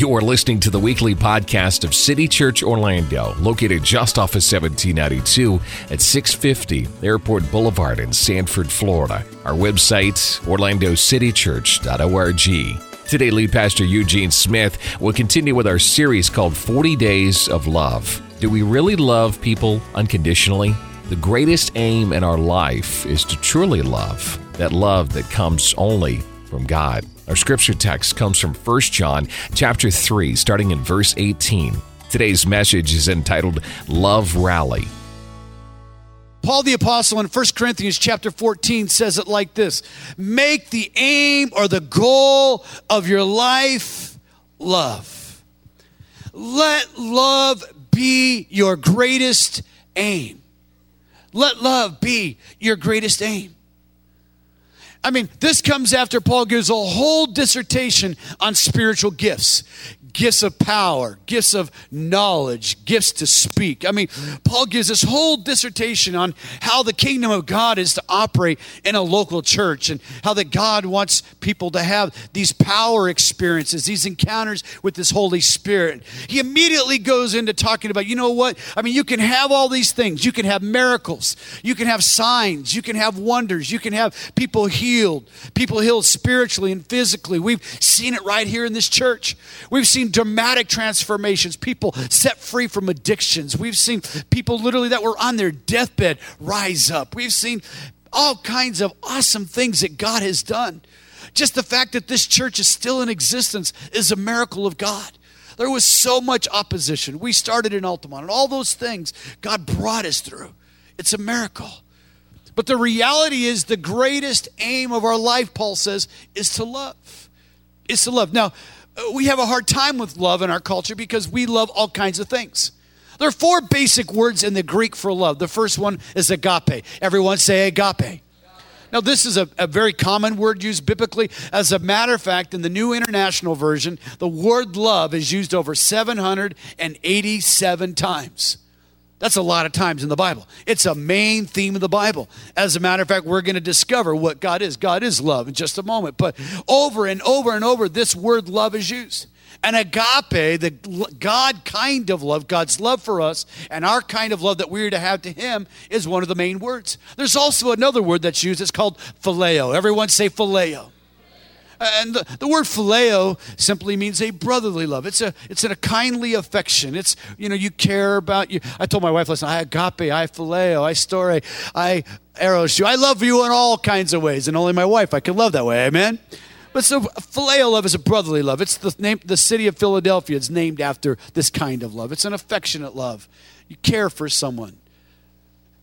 You're listening to the weekly podcast of City Church Orlando, located just off of 1792 at 650 Airport Boulevard in Sanford, Florida. Our website, orlandocitychurch.org. Today, lead pastor Eugene Smith will continue with our series called 40 Days of Love. Do we really love people unconditionally? The greatest aim in our life is to truly love, that love that comes only from God. Our scripture text comes from 1 John chapter 3 starting in verse 18. Today's message is entitled Love Rally. Paul the apostle in 1 Corinthians chapter 14 says it like this Make the aim or the goal of your life love. Let love be your greatest aim. Let love be your greatest aim. I mean, this comes after Paul gives a whole dissertation on spiritual gifts gifts of power, gifts of knowledge, gifts to speak. I mean, Paul gives this whole dissertation on how the kingdom of God is to operate in a local church and how that God wants people to have these power experiences, these encounters with this Holy Spirit. He immediately goes into talking about, you know what? I mean, you can have all these things. You can have miracles, you can have signs, you can have wonders, you can have people healed, people healed spiritually and physically. We've seen it right here in this church. We've seen seen dramatic transformations, people set free from addictions. We've seen people literally that were on their deathbed rise up. We've seen all kinds of awesome things that God has done. Just the fact that this church is still in existence is a miracle of God. There was so much opposition. We started in Altamonte, and all those things God brought us through. It's a miracle. But the reality is, the greatest aim of our life, Paul says, is to love. Is to love. Now, Uh, we have a hard time with love in our culture because we love all kinds of things. There are four basic words in the Greek for love. The first one is agape. Everyone say agape. Now, this is a, a, very common word used biblically. As a matter of fact, in the New International Version, the word love is used over 787 times. That's a lot of times in the Bible. It's a main theme of the Bible. As a matter of fact, we're going to discover what God is. God is love in just a moment. But over and over and over, this word love is used. And agape, the God kind of love, God's love for us, and our kind of love that we're to have to Him is one of the main words. There's also another word that's used. It's called phileo. Everyone say phileo. And the, the word phileo simply means a brotherly love. It's a it's in a kindly affection. It's you know you care about you. I told my wife listen, I agape, I phileo, I store, I eros you. I love you in all kinds of ways, and only my wife I can love that way. Amen. But so phileo love is a brotherly love. It's the name the city of Philadelphia is named after this kind of love. It's an affectionate love. You care for someone.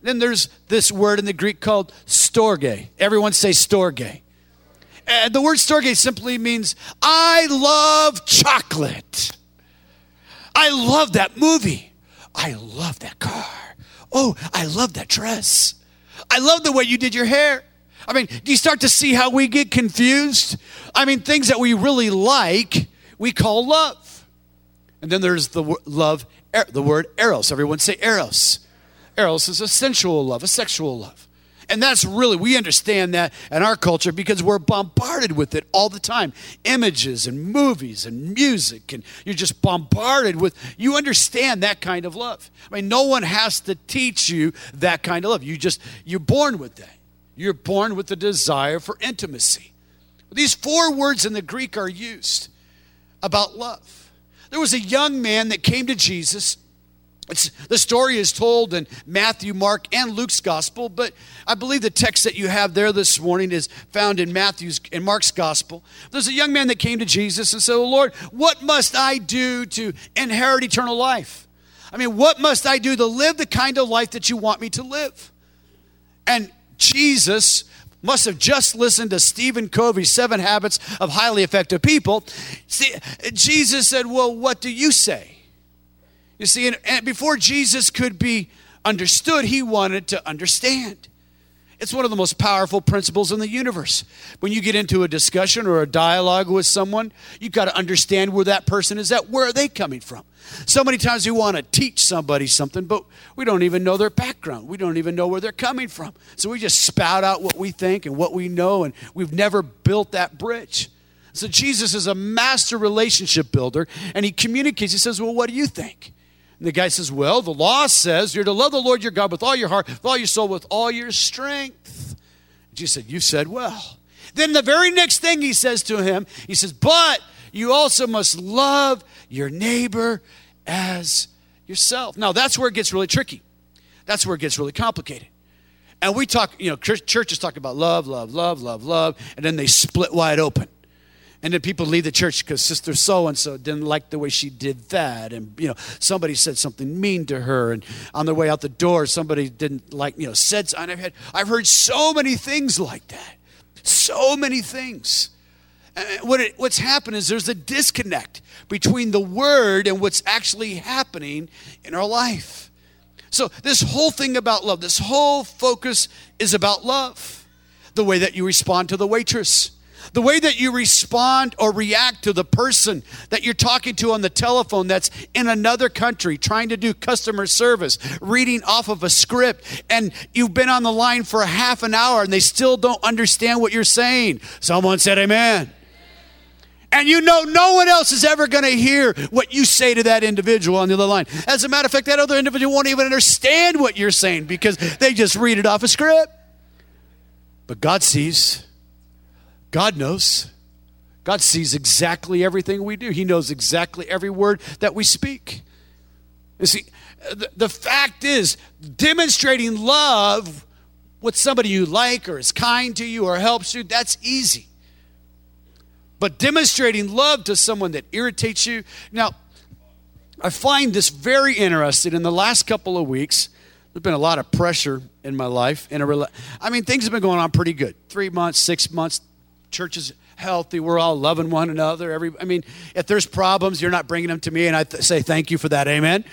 Then there's this word in the Greek called storge. Everyone say storge. And the word storge simply means, I love chocolate. I love that movie. I love that car. Oh, I love that dress. I love the way you did your hair. I mean, do you start to see how we get confused? I mean, things that we really like, we call love. And then there's the love, er, the word eros. Everyone say eros. Eros is a sensual love, a sexual love. And that's really, we understand that in our culture because we're bombarded with it all the time. Images and movies and music, and you're just bombarded with, you understand that kind of love. I mean, no one has to teach you that kind of love. You just, you're born with that. You're born with the desire for intimacy. These four words in the Greek are used about love. There was a young man that came to Jesus it's, the story is told in Matthew, Mark, and Luke's gospel, but I believe the text that you have there this morning is found in Matthew's and Mark's gospel. There's a young man that came to Jesus and said, oh, Lord, what must I do to inherit eternal life? I mean, what must I do to live the kind of life that you want me to live? And Jesus must have just listened to Stephen Covey's Seven Habits of Highly Effective People. See, Jesus said, Well, what do you say? You see, and, before Jesus could be understood, he wanted to understand. It's one of the most powerful principles in the universe. When you get into a discussion or a dialogue with someone, you've got to understand where that person is at. Where are they coming from? So many times we want to teach somebody something, but we don't even know their background. We don't even know where they're coming from. So we just spout out what we think and what we know, and we've never built that bridge. So Jesus is a master relationship builder, and he communicates. He says, Well, what do you think? The guy says, Well, the law says you're to love the Lord your God with all your heart, with all your soul, with all your strength. Jesus said, You said well. Then the very next thing he says to him, he says, But you also must love your neighbor as yourself. Now, that's where it gets really tricky. That's where it gets really complicated. And we talk, you know, churches talk about love, love, love, love, love, and then they split wide open. And then people leave the church because sister so and so didn't like the way she did that. And, you know, somebody said something mean to her. And on their way out the door, somebody didn't like, you know, said, and I've, had, I've heard so many things like that. So many things. What it, what's happened is there's a disconnect between the word and what's actually happening in our life. So, this whole thing about love, this whole focus is about love. The way that you respond to the waitress, the way that you respond or react to the person that you're talking to on the telephone that's in another country trying to do customer service, reading off of a script, and you've been on the line for half an hour and they still don't understand what you're saying. Someone said, Amen. And you know no one else is ever going to hear what you say to that individual on the other line. As a matter of fact, that other individual won't even understand what you're saying because they just read it off a script. But God sees. God knows. God sees exactly everything we do. He knows exactly every word that we speak. You see, the, the fact is, demonstrating love with somebody you like or is kind to you or helps you, that's easy. But demonstrating love to someone that irritates you. Now, I find this very interesting. In the last couple of weeks, there's been a lot of pressure in my life. In a I mean, things have been going on pretty good. Three months, six months, church is healthy. We're all loving one another. Every, I mean, if there's problems, you're not bringing them to me, and I th- say thank you for that. Amen.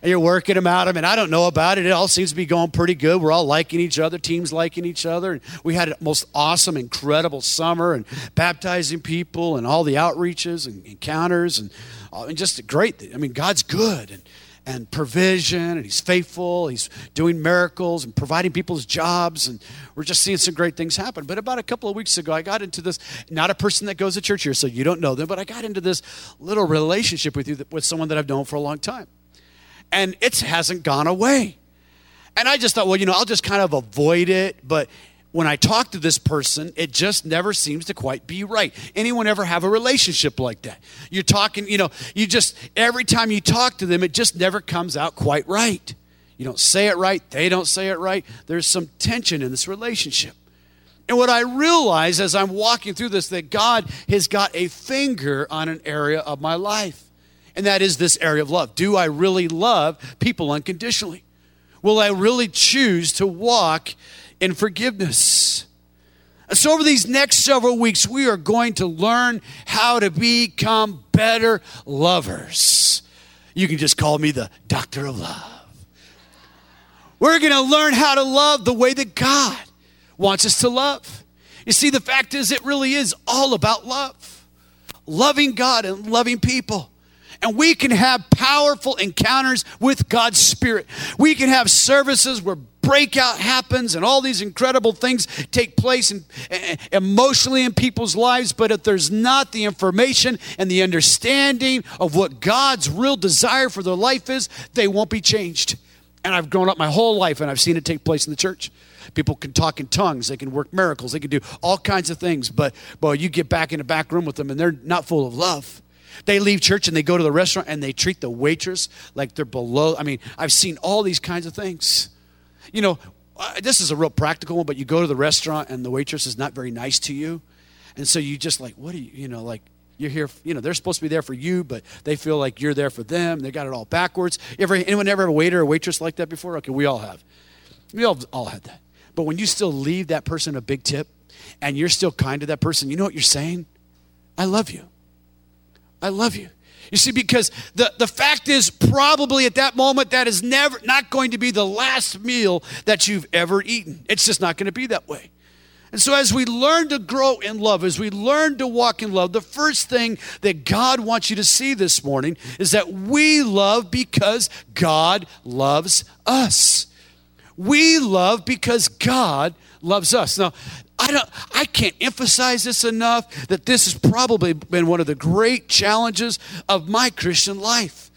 And you're working them out. I mean, I don't know about it. It all seems to be going pretty good. We're all liking each other. Teams liking each other. And we had a most awesome, incredible summer and baptizing people and all the outreaches and encounters and, uh, and just great. I mean, God's good. And and provision, and He's faithful. He's doing miracles and providing people's jobs, and we're just seeing some great things happen. But about a couple of weeks ago, I got into this, not a person that goes to church here, so you don't know them, but I got into this little relationship with you, with someone that I've known for a long time. And it hasn't gone away. And I just thought, well, you know, I'll just kind of avoid it, but when I talk to this person, it just never seems to quite be right. Anyone ever have a relationship like that? You're talking, you know, you just, every time you talk to them, it just never comes out quite right. You don't say it right, they don't say it right. There's some tension in this relationship. And what I realize as I'm walking through this, that God has got a finger on an area of my life. And that is this area of love. Do I really love people unconditionally? Will I really choose to walk in forgiveness. So, over these next several weeks, we are going to learn how to become better lovers. You can just call me the doctor of love. We're going to learn how to love the way that God wants us to love. You see, the fact is, it really is all about love loving God and loving people. And we can have powerful encounters with God's Spirit. We can have services where breakout happens and all these incredible things take place in, emotionally in people's lives. But if there's not the information and the understanding of what God's real desire for their life is, they won't be changed. And I've grown up my whole life and I've seen it take place in the church. People can talk in tongues, they can work miracles, they can do all kinds of things. But boy, you get back in the back room with them and they're not full of love. They leave church and they go to the restaurant and they treat the waitress like they're below. I mean, I've seen all these kinds of things. You know, uh, this is a real practical one, but you go to the restaurant and the waitress is not very nice to you. And so you just like, what are you, you know, like, you're here, you know, they're supposed to be there for you, but they feel like you're there for them. They got it all backwards. Ever, anyone ever a waiter or waitress like that before? Okay, we all have. We all, all had that. But when you still leave that person a big tip and you're still kind to that person, you know what you're saying? I love you. I love you. You see, because the, the fact is, probably at that moment, that is never not going to be the last meal that you've ever eaten. It's just not going to be that way. And so, as we learn to grow in love, as we learn to walk in love, the first thing that God wants you to see this morning is that we love because God loves us. We love because God loves us. Now, I don't I can't emphasize this enough that this has probably been one of the great challenges of my Christian life.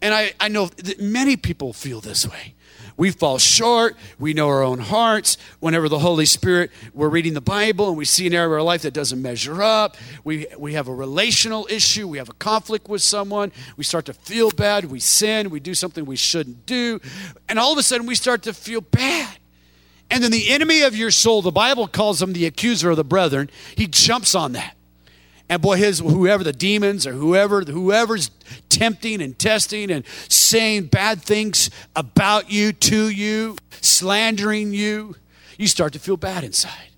And I, I know that many people feel this way. We fall short. We know our own hearts. Whenever the Holy Spirit, we're reading the Bible and we see an area of our life that doesn't measure up. We, we have a relational issue. We have a conflict with someone. We start to feel bad. We sin. We do something we shouldn't do. And all of a sudden, we start to feel bad. And then the enemy of your soul, the Bible calls him the accuser of the brethren, he jumps on that. And boy, his whoever the demons or whoever whoever's tempting and testing and saying bad things about you to you, slandering you, you start to feel bad inside.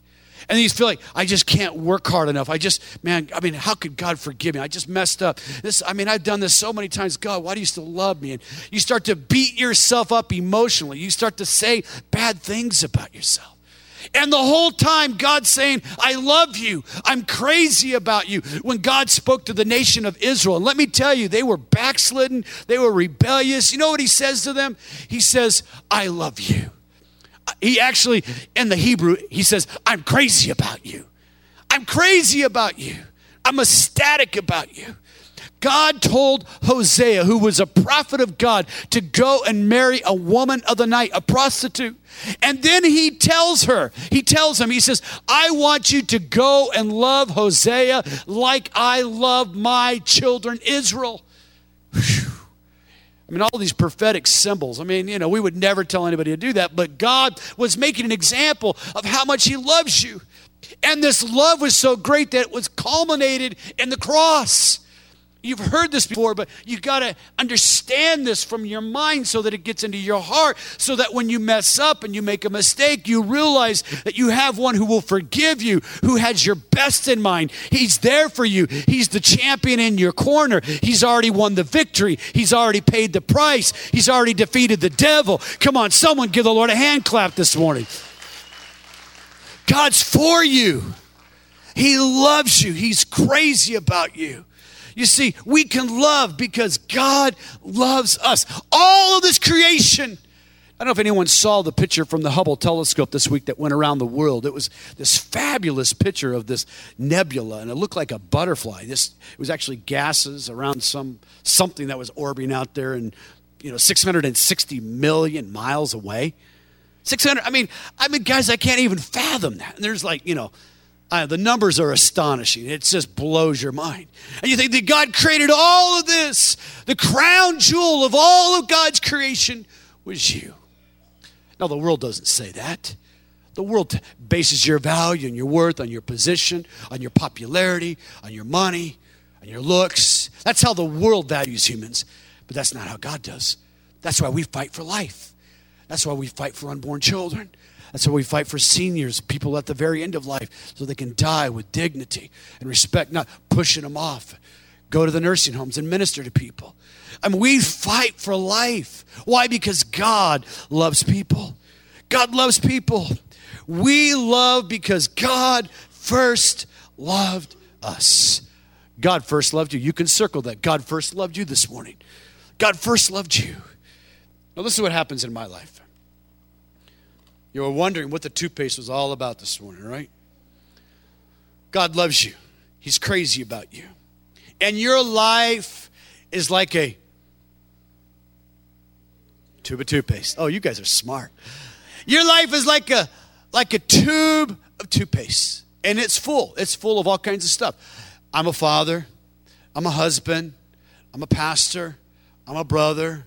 And you feel like I just can't work hard enough. I just, man, I mean, how could God forgive me? I just messed up. This, I mean, I've done this so many times. God, why do you still love me? And you start to beat yourself up emotionally. You start to say bad things about yourself. And the whole time, God's saying, I love you. I'm crazy about you. When God spoke to the nation of Israel, and let me tell you, they were backslidden, they were rebellious. You know what he says to them? He says, I love you. He actually, in the Hebrew, he says, I'm crazy about you. I'm crazy about you. I'm ecstatic about you. God told Hosea, who was a prophet of God, to go and marry a woman of the night, a prostitute. And then he tells her, he tells him, he says, I want you to go and love Hosea like I love my children Israel. Whew. I mean, all these prophetic symbols. I mean, you know, we would never tell anybody to do that, but God was making an example of how much He loves you. And this love was so great that it was culminated in the cross. You've heard this before, but you got to understand this from your mind so that it gets into your heart, so that when you mess up and you make a mistake, you realize that you have one who will forgive you, who has your best in mind. He's there for you. He's the champion in your corner. He's already won the victory, He's already paid the price, He's already defeated the devil. Come on, someone give the Lord a hand clap this morning. God's for you. He loves you. He's crazy about you. You see, we can love because God loves us. All of this creation. I don't know if anyone saw the picture from the Hubble telescope this week that went around the world. It was this fabulous picture of this nebula, and it looked like a butterfly. This it was actually gases around some something that was orbiting out there, and you know, 660 million miles away. 600. I mean, I mean, guys, I can't even fathom that. And there's like, you know, the numbers are astonishing. It just blows your mind. And you think that God created all of this. The crown jewel of all of God's creation was you. Now, the world doesn't say that. The world bases your value and your worth on your position, on your popularity, on your money, on your looks. That's how the world values humans. But that's not how God does. That's why we fight for life. That's why we fight for unborn children. That's why we fight for seniors, people at the very end of life, so they can die with dignity and respect, not pushing them off. Go to the nursing homes and minister to people. I mean, we fight for life. Why? Because God loves people. God loves people. We love because God first loved us. God first loved you. You can circle that. God first loved you this morning. God first loved you. Now, this is what happens in my life. You were wondering what the toothpaste was all about this morning, right? God loves you, He's crazy about you. And your life is like a tube of toothpaste. Oh, you guys are smart. Your life is like a like a tube of toothpaste. And it's full. It's full of all kinds of stuff. I'm a father. I'm a husband. I'm a pastor. I'm a brother.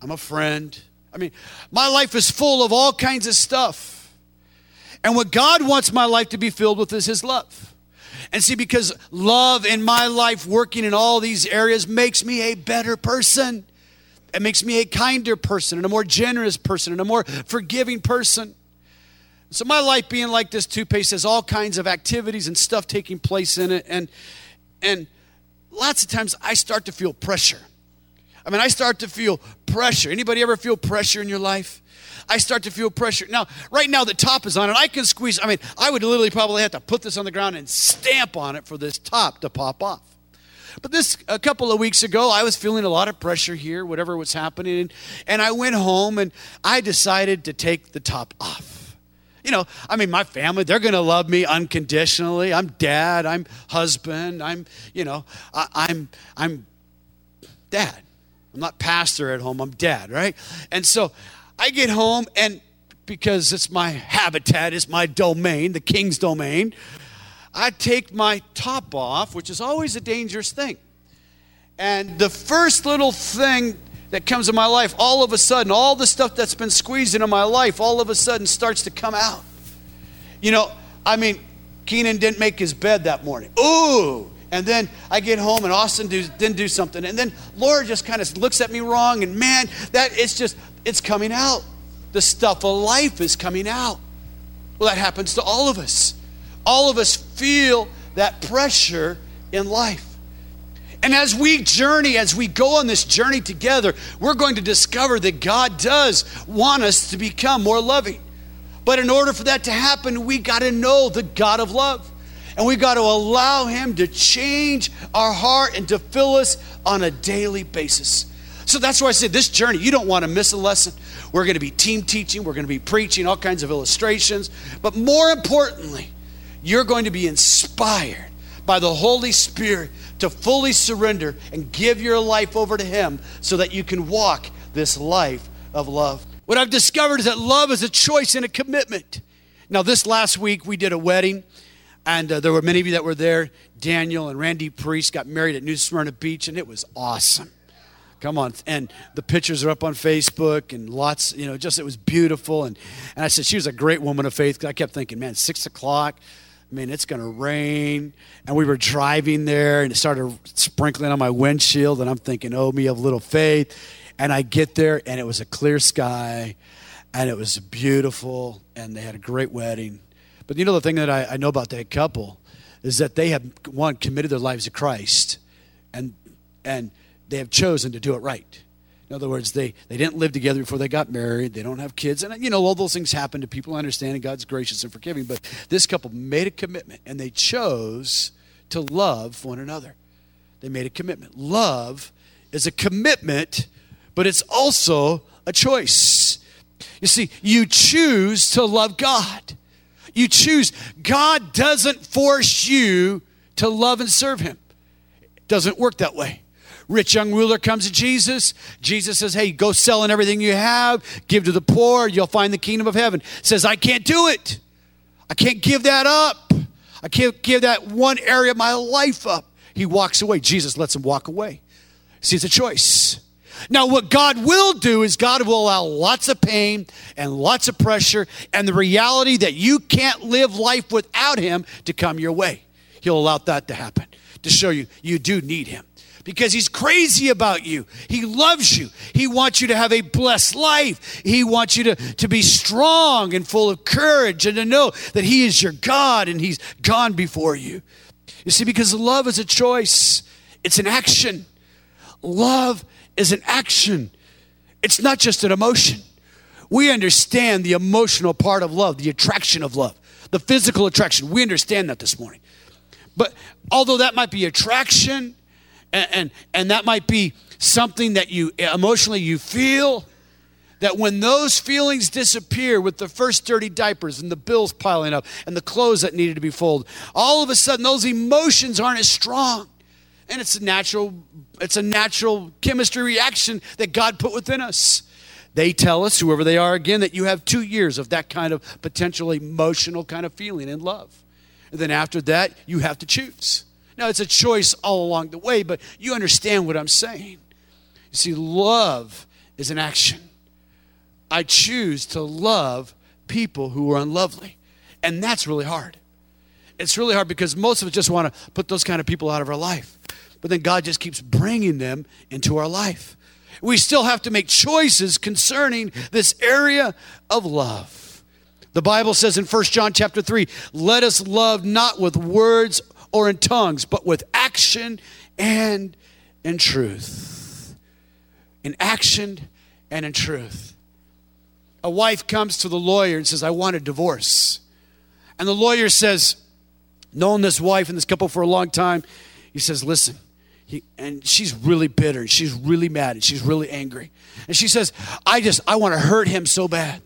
I'm a friend. I mean, my life is full of all kinds of stuff. And what God wants my life to be filled with is His love. And see, because love in my life, working in all these areas, makes me a better person. It makes me a kinder person and a more generous person and a more forgiving person. So, my life being like this toothpaste has all kinds of activities and stuff taking place in it. And, and lots of times I start to feel pressure. I mean, I start to feel pressure. Anybody ever feel pressure in your life? I start to feel pressure. Now, right now the top is on it. I can squeeze. I mean, I would literally probably have to put this on the ground and stamp on it for this top to pop off. But this a couple of weeks ago, I was feeling a lot of pressure here, whatever was happening, and I went home and I decided to take the top off. you know, I mean, my family, they're going to love me unconditionally. I'm dad, I'm husband, I'm, you know, I, I'm, I'm dad. I'm not pastor at home, I'm dad, right? And so I get home and because it's my habitat, it's my domain, the king's domain, I take my top off, which is always a dangerous thing. And the first little thing that comes in my life, all of a sudden, all the stuff that's been squeezed into my life, all of a sudden starts to come out. You know, I mean, Keenan didn't make his bed that morning. Ooh. And then I get home and Austin do, didn't do something. And then Laura just kind of looks at me wrong. And man, that it's just, it's coming out. The stuff of life is coming out. Well, that happens to all of us. All of us feel that pressure in life. And as we journey, as we go on this journey together, we're going to discover that God does want us to become more loving. But in order for that to happen, we got to know the God of love. And we've got to allow Him to change our heart and to fill us on a daily basis. So that's why I said this journey, you don't want to miss a lesson. We're going to be team teaching, we're going to be preaching, all kinds of illustrations. But more importantly, you're going to be inspired by the Holy Spirit to fully surrender and give your life over to Him so that you can walk this life of love. What I've discovered is that love is a choice and a commitment. Now, this last week we did a wedding, and uh, there were many of you that were there. Daniel and Randy Priest got married at New Smyrna Beach, and it was awesome. Come on. And the pictures are up on Facebook and lots, you know, just it was beautiful. And, and I said, she was a great woman of faith. I kept thinking, man, six o'clock, I mean, it's going to rain. And we were driving there and it started sprinkling on my windshield. And I'm thinking, oh, me of little faith. And I get there and it was a clear sky and it was beautiful and they had a great wedding. But you know, the thing that I, I know about that couple is that they have, one, committed their lives to Christ and, and they have chosen to do it right. In other words, they, they didn't live together before they got married. They don't have kids. And, you know, all those things happen to people. I understand, and God's gracious and forgiving. But this couple made a commitment, and they chose to love one another. They made a commitment. Love is a commitment, but it's also a choice. You see, you choose to love God. You choose. God doesn't force you to love and serve Him. It doesn't work that way. Rich young ruler comes to Jesus. Jesus says, Hey, go selling everything you have, give to the poor, you'll find the kingdom of heaven. Says, I can't do it. I can't give that up. I can't give that one area of my life up. He walks away. Jesus lets him walk away. See, it's a choice. Now, what God will do is God will allow lots of pain and lots of pressure and the reality that you can't live life without Him to come your way. He'll allow that to happen to show you you do need Him because he's crazy about you. He loves you. He wants you to have a blessed life. He wants you to, to be strong and full of courage and to know that he is your God and he's gone before you. You see, because love is a choice, it's an action. Love is an action, it's not just an emotion. We understand the emotional part of love, the attraction of love, the physical attraction. We understand that this morning. But although that might be attraction, and, and, and that might be something that you emotionally you feel that when those feelings disappear with the first dirty diapers and the bills piling up and the clothes that needed to be folded all of a sudden those emotions aren't as strong and it's a natural it's a natural chemistry reaction that god put within us they tell us whoever they are again that you have two years of that kind of potential emotional kind of feeling and love and then after that you have to choose now, it's a choice all along the way, but you understand what I'm saying. You see, love is an action. I choose to love people who are unlovely. And that's really hard. It's really hard because most of us just want to put those kind of people out of our life. But then God just keeps bringing them into our life. We still have to make choices concerning this area of love. The Bible says in 1 John chapter 3, let us love not with words or in tongues, but with action and in truth. In action and in truth. A wife comes to the lawyer and says, I want a divorce. And the lawyer says, Known this wife and this couple for a long time, he says, Listen, he, and she's really bitter. And she's really mad. And she's really angry. And she says, I just, I want to hurt him so bad.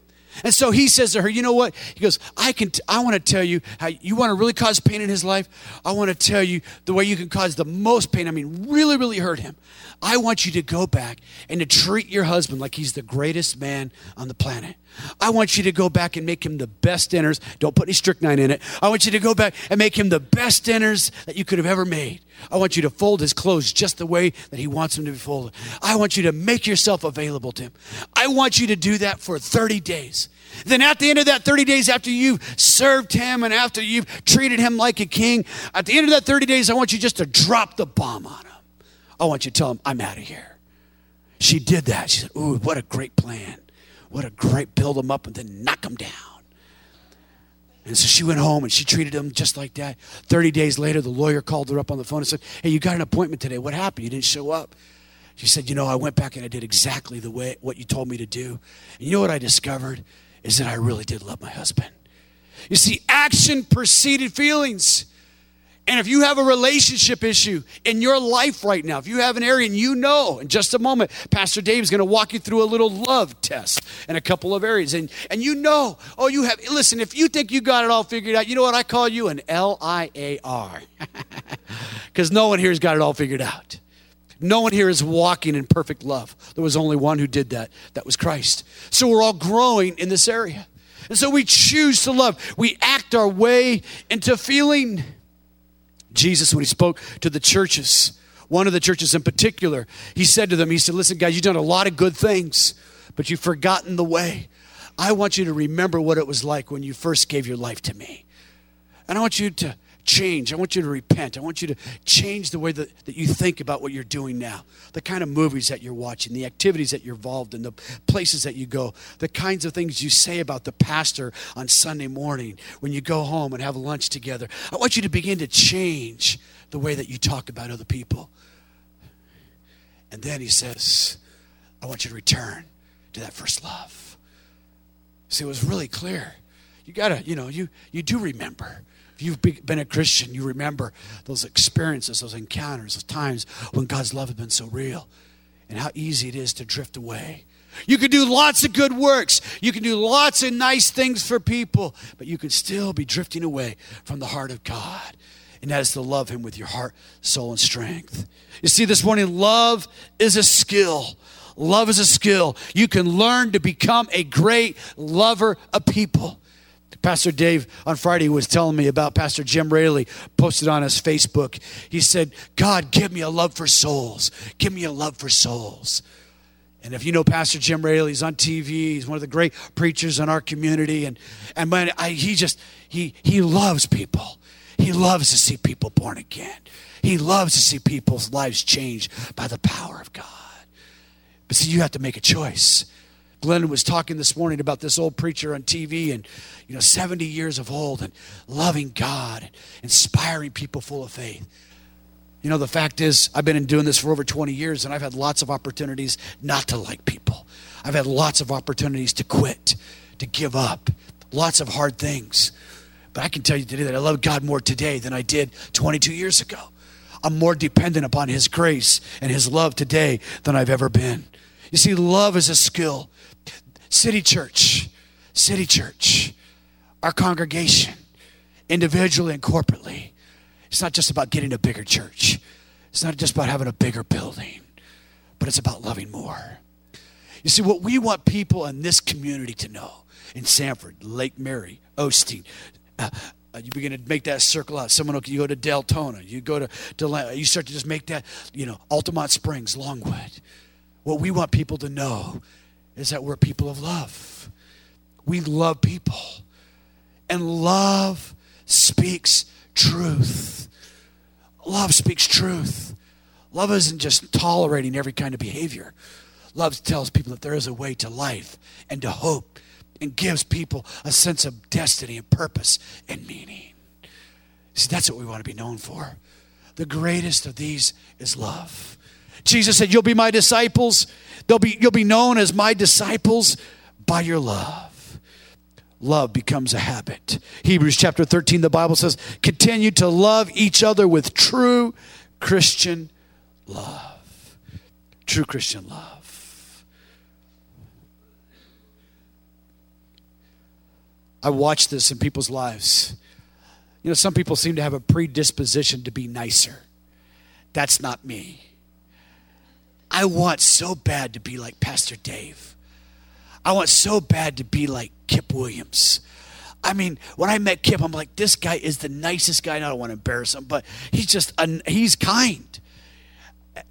And so he says to her, "You know what?" He goes, "I can. T- I want to tell you how you want to really cause pain in his life. I want to tell you the way you can cause the most pain. I mean, really, really hurt him. I want you to go back and to treat your husband like he's the greatest man on the planet. I want you to go back and make him the best dinners. Don't put any strychnine in it. I want you to go back and make him the best dinners that you could have ever made. I want you to fold his clothes just the way that he wants them to be folded. I want you to make yourself available to him. I want you to do that for 30 days. Then at the end of that 30 days, after you've served him and after you've treated him like a king, at the end of that 30 days, I want you just to drop the bomb on him. I want you to tell him, I'm out of here. She did that. She said, Ooh, what a great plan. What a great build him up and then knock him down. And so she went home and she treated him just like that. 30 days later, the lawyer called her up on the phone and said, Hey, you got an appointment today. What happened? You didn't show up. She said, You know, I went back and I did exactly the way what you told me to do. And you know what I discovered? Is that I really did love my husband. You see, action preceded feelings. And if you have a relationship issue in your life right now, if you have an area and you know, in just a moment, Pastor Dave is going to walk you through a little love test in a couple of areas. And, and you know, oh, you have, listen, if you think you got it all figured out, you know what I call you? An L I A R. Because no one here has got it all figured out. No one here is walking in perfect love. There was only one who did that. That was Christ. So we're all growing in this area. And so we choose to love. We act our way into feeling. Jesus, when he spoke to the churches, one of the churches in particular, he said to them, He said, Listen, guys, you've done a lot of good things, but you've forgotten the way. I want you to remember what it was like when you first gave your life to me. And I want you to change. I want you to repent. I want you to change the way that, that you think about what you're doing now, the kind of movies that you're watching, the activities that you're involved in, the places that you go, the kinds of things you say about the pastor on Sunday morning when you go home and have lunch together. I want you to begin to change the way that you talk about other people. And then he says, I want you to return to that first love. See, it was really clear. You gotta, you know, you you do remember you've been a Christian, you remember those experiences, those encounters, those times when God's love has been so real and how easy it is to drift away. You can do lots of good works. You can do lots of nice things for people, but you can still be drifting away from the heart of God. And that is to love Him with your heart, soul, and strength. You see, this morning, love is a skill. Love is a skill. You can learn to become a great lover of people. Pastor Dave on Friday was telling me about Pastor Jim Raley posted on his Facebook. He said, God, give me a love for souls. Give me a love for souls. And if you know Pastor Jim Raley, he's on TV. He's one of the great preachers in our community. And, and man, I, he just, he, he loves people. He loves to see people born again. He loves to see people's lives changed by the power of God. But see, you have to make a choice. Glenn was talking this morning about this old preacher on TV and, you know, 70 years of old and loving God and inspiring people full of faith. You know, the fact is, I've been doing this for over 20 years and I've had lots of opportunities not to like people. I've had lots of opportunities to quit, to give up, lots of hard things. But I can tell you today that I love God more today than I did 22 years ago. I'm more dependent upon His grace and His love today than I've ever been. You see, love is a skill. City Church, City Church, our congregation, individually and corporately. It's not just about getting a bigger church, it's not just about having a bigger building, but it's about loving more. You see, what we want people in this community to know in Sanford, Lake Mary, Osteen, uh, uh, you begin to make that circle out. Someone, you go to Deltona, you go to, to you start to just make that, you know, Altamonte Springs, Longwood. What we want people to know is that we're people of love. We love people. And love speaks truth. Love speaks truth. Love isn't just tolerating every kind of behavior. Love tells people that there is a way to life and to hope and gives people a sense of destiny and purpose and meaning. See, that's what we want to be known for. The greatest of these is love. Jesus said, You'll be my disciples. They'll be, you'll be known as my disciples by your love. Love becomes a habit. Hebrews chapter 13, the Bible says, Continue to love each other with true Christian love. True Christian love. I watch this in people's lives. You know, some people seem to have a predisposition to be nicer. That's not me. I want so bad to be like Pastor Dave. I want so bad to be like Kip Williams. I mean, when I met Kip, I'm like, this guy is the nicest guy. And I don't want to embarrass him, but he's just, he's kind.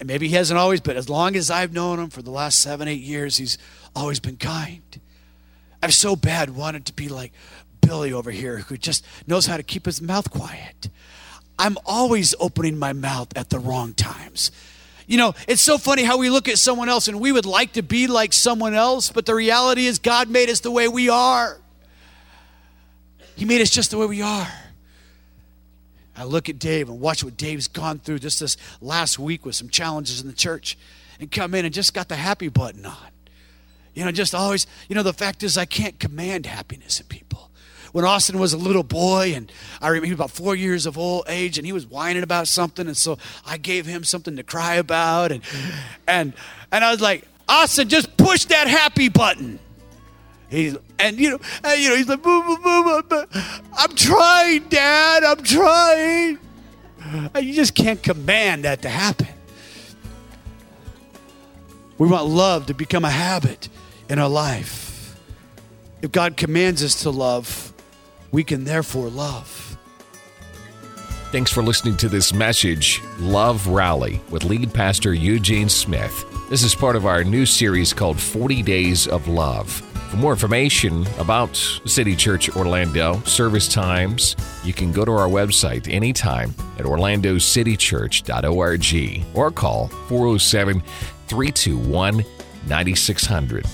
Maybe he hasn't always, but as long as I've known him for the last seven, eight years, he's always been kind. I've so bad wanted to be like Billy over here who just knows how to keep his mouth quiet. I'm always opening my mouth at the wrong times. You know, it's so funny how we look at someone else and we would like to be like someone else, but the reality is God made us the way we are. He made us just the way we are. I look at Dave and watch what Dave's gone through just this last week with some challenges in the church and come in and just got the happy button on. You know, just always, you know, the fact is I can't command happiness in people. When Austin was a little boy, and I remember he was about four years of old age, and he was whining about something, and so I gave him something to cry about, and and and I was like, Austin, just push that happy button. He's and you know, and, you know, he's like, boo, boo, boo, boo, I'm trying, Dad, I'm trying. And you just can't command that to happen. We want love to become a habit in our life. If God commands us to love, we can therefore love. Thanks for listening to this message, Love Rally, with lead pastor Eugene Smith. This is part of our new series called 40 Days of Love. For more information about City Church Orlando, service times, you can go to our website anytime at orlandocitychurch.org or call 407 321 9600.